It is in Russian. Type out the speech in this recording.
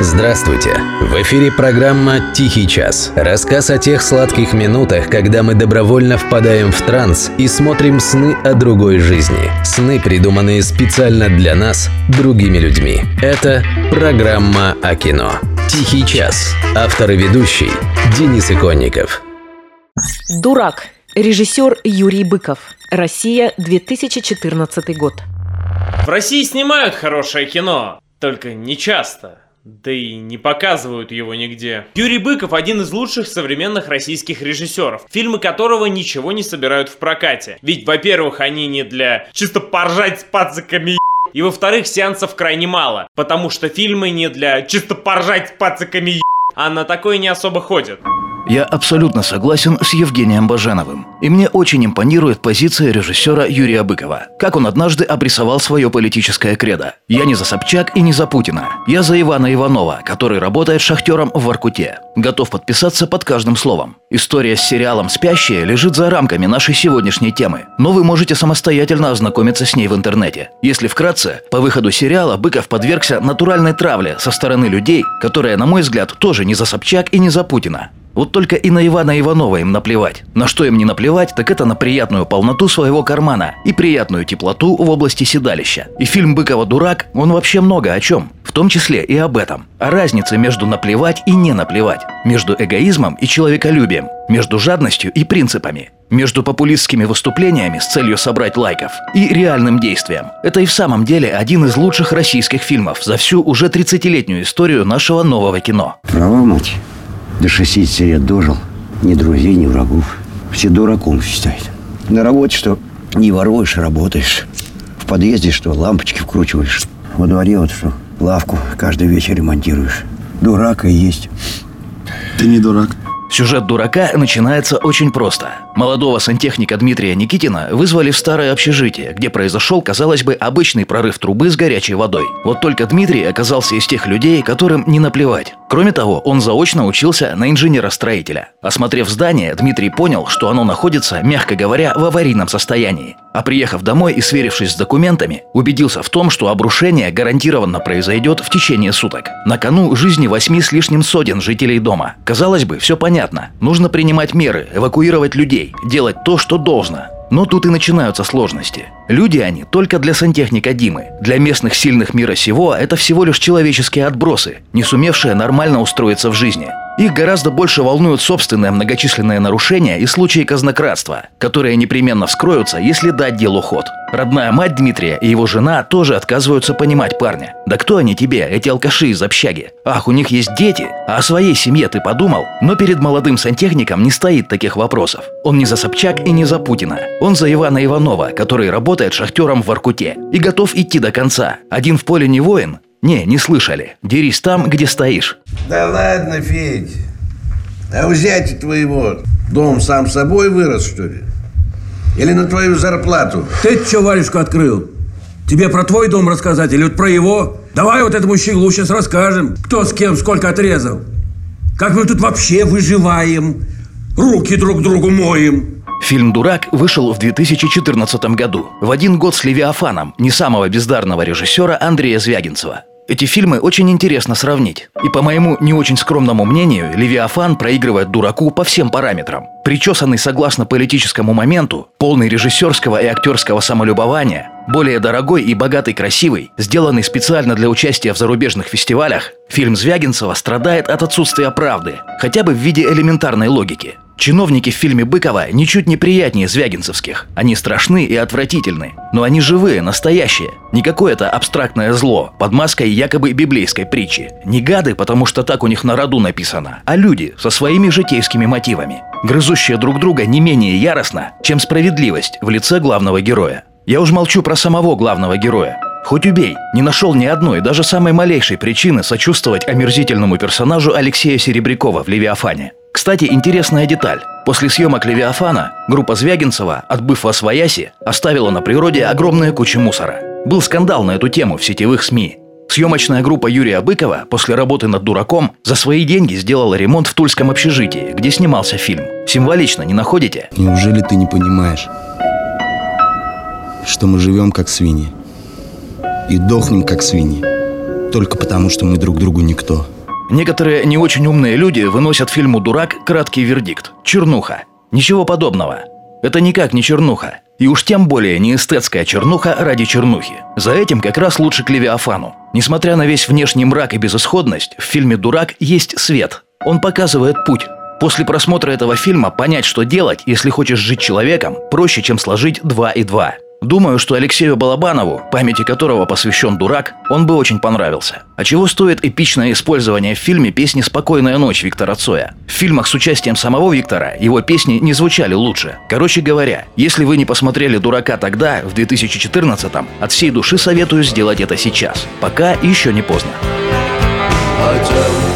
Здравствуйте! В эфире программа «Тихий час». Рассказ о тех сладких минутах, когда мы добровольно впадаем в транс и смотрим сны о другой жизни. Сны, придуманные специально для нас, другими людьми. Это программа о кино. «Тихий час». Автор и ведущий Денис Иконников. «Дурак». Режиссер Юрий Быков. Россия, 2014 год. В России снимают хорошее кино, только не часто. Да и не показывают его нигде. Юрий Быков один из лучших современных российских режиссеров, фильмы которого ничего не собирают в прокате. Ведь, во-первых, они не для чисто поржать с пацаками и во-вторых, сеансов крайне мало, потому что фильмы не для чисто поржать с пацаками а на такое не особо ходят. Я абсолютно согласен с Евгением Баженовым. И мне очень импонирует позиция режиссера Юрия Быкова. Как он однажды обрисовал свое политическое кредо. «Я не за Собчак и не за Путина. Я за Ивана Иванова, который работает шахтером в Воркуте. Готов подписаться под каждым словом. История с сериалом «Спящие» лежит за рамками нашей сегодняшней темы, но вы можете самостоятельно ознакомиться с ней в интернете. Если вкратце, по выходу сериала Быков подвергся натуральной травле со стороны людей, которая, на мой взгляд, тоже не за Собчак и не за Путина. Вот только и на Ивана Иванова им наплевать. На что им не наплевать, так это на приятную полноту своего кармана и приятную теплоту в области седалища. И фильм Быкова «Дурак», он вообще много о чем. В том числе и об этом. О разнице между наплевать и не наплевать. Между эгоизмом и человеколюбием. Между жадностью и принципами. Между популистскими выступлениями с целью собрать лайков и реальным действием. Это и в самом деле один из лучших российских фильмов за всю уже 30-летнюю историю нашего нового кино. Права, мать. До 60 лет дожил. Ни друзей, ни врагов. Все дураком считают. На работе что не воруешь, а работаешь. В подъезде что лампочки вкручиваешь. Во дворе вот что лавку каждый вечер ремонтируешь. Дурак и есть. Ты не дурак. Сюжет «Дурака» начинается очень просто. Молодого сантехника Дмитрия Никитина вызвали в старое общежитие, где произошел, казалось бы, обычный прорыв трубы с горячей водой. Вот только Дмитрий оказался из тех людей, которым не наплевать. Кроме того, он заочно учился на инженера-строителя. Осмотрев здание, Дмитрий понял, что оно находится, мягко говоря, в аварийном состоянии. А приехав домой и сверившись с документами, убедился в том, что обрушение гарантированно произойдет в течение суток. На кону жизни восьми с лишним сотен жителей дома. Казалось бы, все понятно. Нужно принимать меры, эвакуировать людей, делать то, что должно. Но тут и начинаются сложности. Люди они только для сантехника Димы. Для местных сильных мира сего это всего лишь человеческие отбросы, не сумевшие нормально устроиться в жизни. Их гораздо больше волнуют собственные многочисленные нарушения и случаи казнократства, которые непременно вскроются, если дать делу ход. Родная мать Дмитрия и его жена тоже отказываются понимать парня. Да кто они тебе, эти алкаши из общаги? Ах, у них есть дети, а о своей семье ты подумал? Но перед молодым сантехником не стоит таких вопросов. Он не за Собчак и не за Путина. Он за Ивана Иванова, который работает шахтером в Воркуте и готов идти до конца. Один в поле не воин, не, не слышали. Дерись там, где стоишь. Да ладно, Федь. А у зятя твоего дом сам собой вырос, что ли? Или на твою зарплату? Ты что варежку открыл? Тебе про твой дом рассказать или вот про его? Давай вот этому щеглу сейчас расскажем, кто с кем сколько отрезал. Как мы тут вообще выживаем, руки друг другу моем. Фильм «Дурак» вышел в 2014 году, в один год с «Левиафаном» не самого бездарного режиссера Андрея Звягинцева. Эти фильмы очень интересно сравнить. И по моему не очень скромному мнению, Левиафан проигрывает дураку по всем параметрам. Причесанный согласно политическому моменту, полный режиссерского и актерского самолюбования, более дорогой и богатый красивый, сделанный специально для участия в зарубежных фестивалях, фильм Звягинцева страдает от отсутствия правды, хотя бы в виде элементарной логики – Чиновники в фильме Быкова ничуть не приятнее звягинцевских. Они страшны и отвратительны. Но они живые, настоящие. Не какое-то абстрактное зло, под маской якобы библейской притчи. Не гады, потому что так у них на роду написано, а люди со своими житейскими мотивами. Грызущие друг друга не менее яростно, чем справедливость в лице главного героя. Я уж молчу про самого главного героя. Хоть убей, не нашел ни одной, даже самой малейшей причины сочувствовать омерзительному персонажу Алексея Серебрякова в «Левиафане». Кстати, интересная деталь. После съемок «Левиафана» группа Звягинцева, отбыв во Свояси, оставила на природе огромные кучи мусора. Был скандал на эту тему в сетевых СМИ. Съемочная группа Юрия Быкова после работы над «Дураком» за свои деньги сделала ремонт в Тульском общежитии, где снимался фильм. Символично, не находите? Неужели ты не понимаешь, что мы живем как свиньи и дохнем как свиньи? Только потому, что мы друг другу никто. Некоторые не очень умные люди выносят фильму «Дурак» краткий вердикт – чернуха. Ничего подобного. Это никак не чернуха. И уж тем более не эстетская чернуха ради чернухи. За этим как раз лучше к Левиафану. Несмотря на весь внешний мрак и безысходность, в фильме «Дурак» есть свет. Он показывает путь. После просмотра этого фильма понять, что делать, если хочешь жить человеком, проще, чем сложить два и два. Думаю, что Алексею Балабанову, памяти которого посвящен «Дурак», он бы очень понравился. А чего стоит эпичное использование в фильме песни «Спокойная ночь» Виктора Цоя? В фильмах с участием самого Виктора его песни не звучали лучше. Короче говоря, если вы не посмотрели «Дурака» тогда, в 2014-м, от всей души советую сделать это сейчас. Пока еще не поздно. Хотел